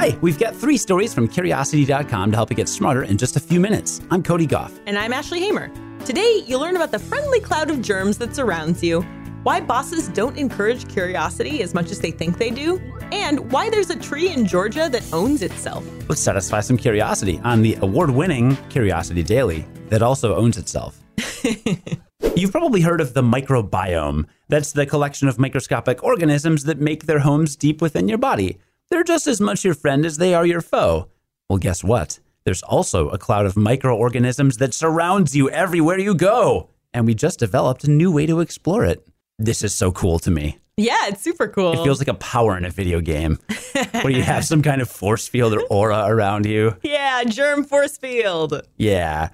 Hi, we've got three stories from Curiosity.com to help you get smarter in just a few minutes. I'm Cody Gough. And I'm Ashley Hamer. Today, you'll learn about the friendly cloud of germs that surrounds you, why bosses don't encourage curiosity as much as they think they do, and why there's a tree in Georgia that owns itself. Let's satisfy some curiosity on the award winning Curiosity Daily that also owns itself. You've probably heard of the microbiome. That's the collection of microscopic organisms that make their homes deep within your body. They're just as much your friend as they are your foe. Well, guess what? There's also a cloud of microorganisms that surrounds you everywhere you go. And we just developed a new way to explore it. This is so cool to me. Yeah, it's super cool. It feels like a power in a video game where you have some kind of force field or aura around you. yeah, germ force field. Yeah.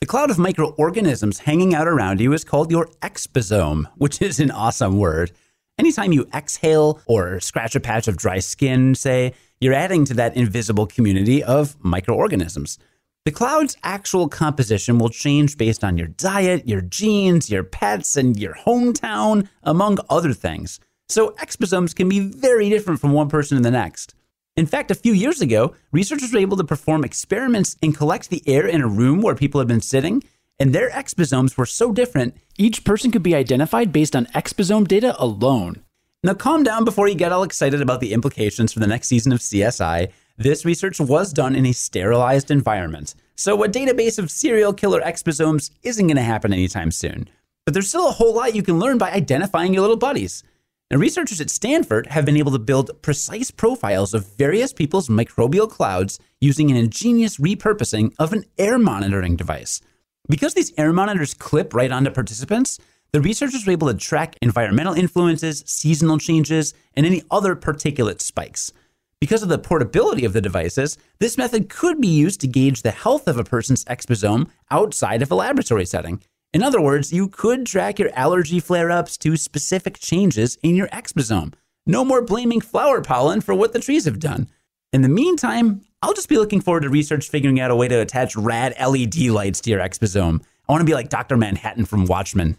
The cloud of microorganisms hanging out around you is called your exposome, which is an awesome word. Anytime you exhale or scratch a patch of dry skin, say, you're adding to that invisible community of microorganisms. The cloud's actual composition will change based on your diet, your genes, your pets, and your hometown, among other things. So exposomes can be very different from one person to the next. In fact, a few years ago, researchers were able to perform experiments and collect the air in a room where people had been sitting, and their exposomes were so different, each person could be identified based on exposome data alone. Now, calm down before you get all excited about the implications for the next season of CSI. This research was done in a sterilized environment, so a database of serial killer exposomes isn't going to happen anytime soon. But there's still a whole lot you can learn by identifying your little buddies. And researchers at Stanford have been able to build precise profiles of various people's microbial clouds using an ingenious repurposing of an air monitoring device. Because these air monitors clip right onto participants, the researchers were able to track environmental influences, seasonal changes, and any other particulate spikes. Because of the portability of the devices, this method could be used to gauge the health of a person's exposome outside of a laboratory setting. In other words, you could track your allergy flare ups to specific changes in your exposome. No more blaming flower pollen for what the trees have done. In the meantime, I'll just be looking forward to research figuring out a way to attach rad LED lights to your exposome. I want to be like Dr. Manhattan from Watchmen.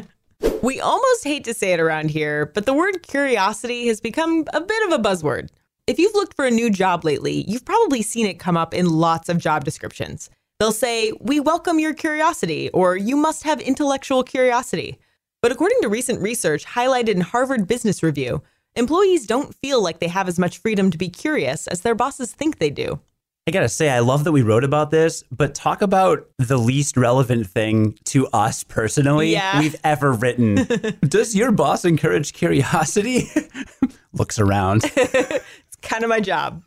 we almost hate to say it around here, but the word curiosity has become a bit of a buzzword. If you've looked for a new job lately, you've probably seen it come up in lots of job descriptions. They'll say, We welcome your curiosity, or you must have intellectual curiosity. But according to recent research highlighted in Harvard Business Review, employees don't feel like they have as much freedom to be curious as their bosses think they do. I gotta say, I love that we wrote about this, but talk about the least relevant thing to us personally yeah. we've ever written. Does your boss encourage curiosity? Looks around. It's kind of my job.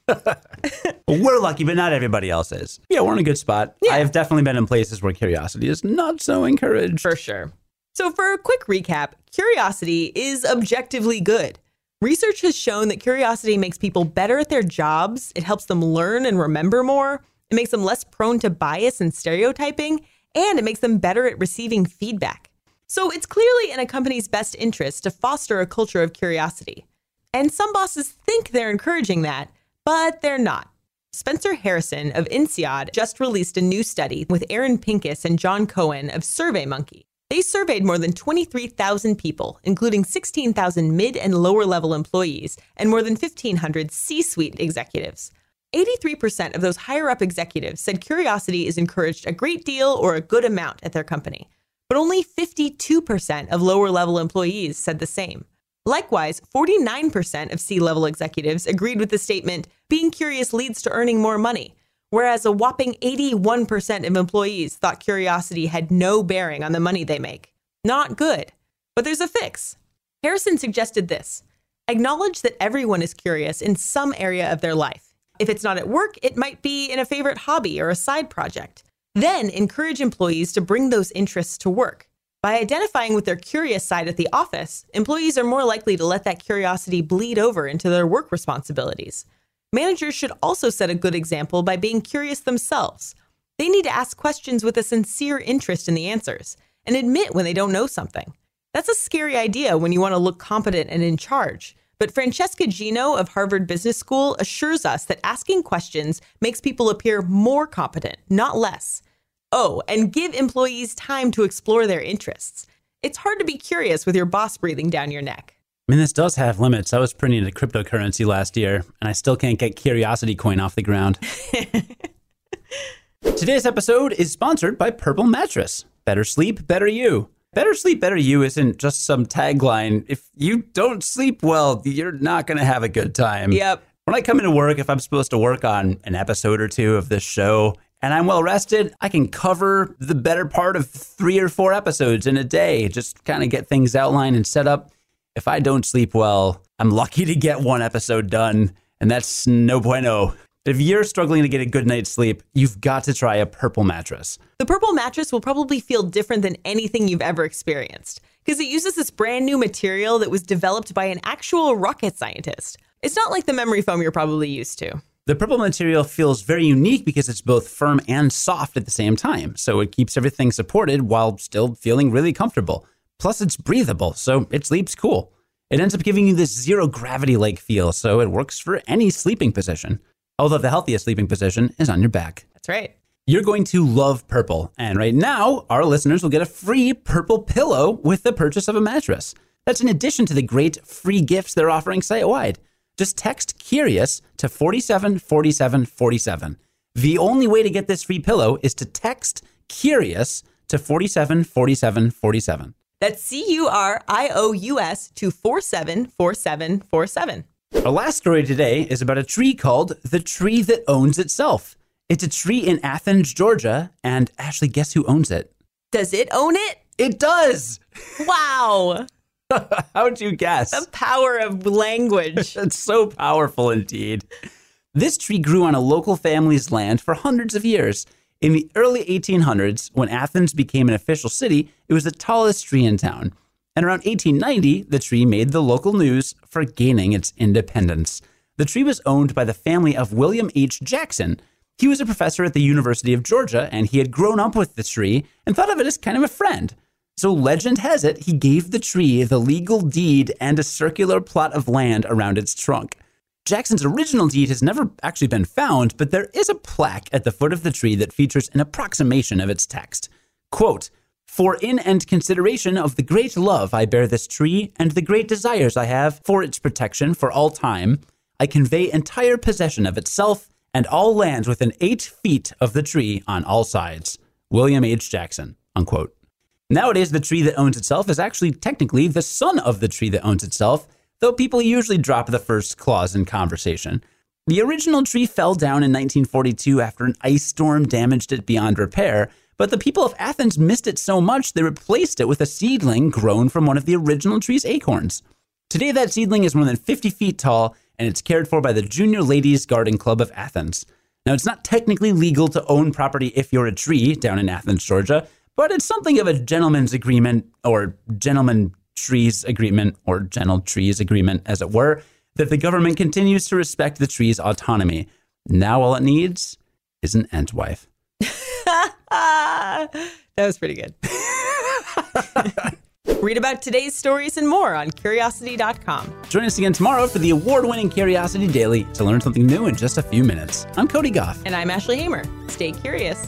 we're lucky, but not everybody else is. Yeah, we're in a good spot. Yeah. I have definitely been in places where curiosity is not so encouraged. For sure. So, for a quick recap, curiosity is objectively good. Research has shown that curiosity makes people better at their jobs, it helps them learn and remember more, it makes them less prone to bias and stereotyping, and it makes them better at receiving feedback. So, it's clearly in a company's best interest to foster a culture of curiosity. And some bosses think they're encouraging that, but they're not. Spencer Harrison of INSEAD just released a new study with Aaron Pincus and John Cohen of SurveyMonkey. They surveyed more than 23,000 people, including 16,000 mid and lower level employees and more than 1,500 C suite executives. 83% of those higher up executives said curiosity is encouraged a great deal or a good amount at their company. But only 52% of lower level employees said the same. Likewise, 49% of C level executives agreed with the statement being curious leads to earning more money, whereas a whopping 81% of employees thought curiosity had no bearing on the money they make. Not good. But there's a fix. Harrison suggested this acknowledge that everyone is curious in some area of their life. If it's not at work, it might be in a favorite hobby or a side project. Then encourage employees to bring those interests to work. By identifying with their curious side at the office, employees are more likely to let that curiosity bleed over into their work responsibilities. Managers should also set a good example by being curious themselves. They need to ask questions with a sincere interest in the answers and admit when they don't know something. That's a scary idea when you want to look competent and in charge. But Francesca Gino of Harvard Business School assures us that asking questions makes people appear more competent, not less. Oh, and give employees time to explore their interests. It's hard to be curious with your boss breathing down your neck. I mean, this does have limits. I was printing into cryptocurrency last year, and I still can't get Curiosity Coin off the ground. Today's episode is sponsored by Purple Mattress. Better sleep, better you. Better sleep, better you isn't just some tagline. If you don't sleep well, you're not going to have a good time. Yep. When I come into work, if I'm supposed to work on an episode or two of this show and I'm well rested, I can cover the better part of three or four episodes in a day, just kind of get things outlined and set up. If I don't sleep well, I'm lucky to get one episode done, and that's no bueno. If you're struggling to get a good night's sleep, you've got to try a purple mattress. The purple mattress will probably feel different than anything you've ever experienced because it uses this brand new material that was developed by an actual rocket scientist. It's not like the memory foam you're probably used to. The purple material feels very unique because it's both firm and soft at the same time, so it keeps everything supported while still feeling really comfortable. Plus, it's breathable, so it sleeps cool. It ends up giving you this zero gravity like feel, so it works for any sleeping position. Although the healthiest sleeping position is on your back. That's right. You're going to love purple, and right now, our listeners will get a free purple pillow with the purchase of a mattress. That's in addition to the great free gifts they're offering site wide. Just text Curious to 474747. The only way to get this free pillow is to text Curious to 474747. That's C U R I O U S to 474747. Our last story today is about a tree called the tree that owns itself. It's a tree in Athens, Georgia, and Ashley, guess who owns it? Does it own it? It does! Wow. How'd you guess? The power of language. It's so powerful indeed. This tree grew on a local family's land for hundreds of years. In the early 1800s, when Athens became an official city, it was the tallest tree in town. And around 1890, the tree made the local news for gaining its independence. The tree was owned by the family of William H. Jackson. He was a professor at the University of Georgia, and he had grown up with the tree and thought of it as kind of a friend. So legend has it he gave the tree the legal deed and a circular plot of land around its trunk. Jackson's original deed has never actually been found, but there is a plaque at the foot of the tree that features an approximation of its text. Quote, For in and consideration of the great love I bear this tree and the great desires I have for its protection for all time, I convey entire possession of itself and all lands within eight feet of the tree on all sides. William H. Jackson. Unquote. Nowadays, the tree that owns itself is actually technically the son of the tree that owns itself, though people usually drop the first clause in conversation. The original tree fell down in 1942 after an ice storm damaged it beyond repair, but the people of Athens missed it so much they replaced it with a seedling grown from one of the original tree's acorns. Today, that seedling is more than 50 feet tall and it's cared for by the Junior Ladies Garden Club of Athens. Now, it's not technically legal to own property if you're a tree down in Athens, Georgia, but it's something of a gentleman's agreement or gentleman trees agreement or general trees agreement, as it were, that the government continues to respect the tree's autonomy. Now, all it needs is an entwife. that was pretty good. Read about today's stories and more on curiosity.com. Join us again tomorrow for the award winning Curiosity Daily to learn something new in just a few minutes. I'm Cody Gough. And I'm Ashley Hamer. Stay curious.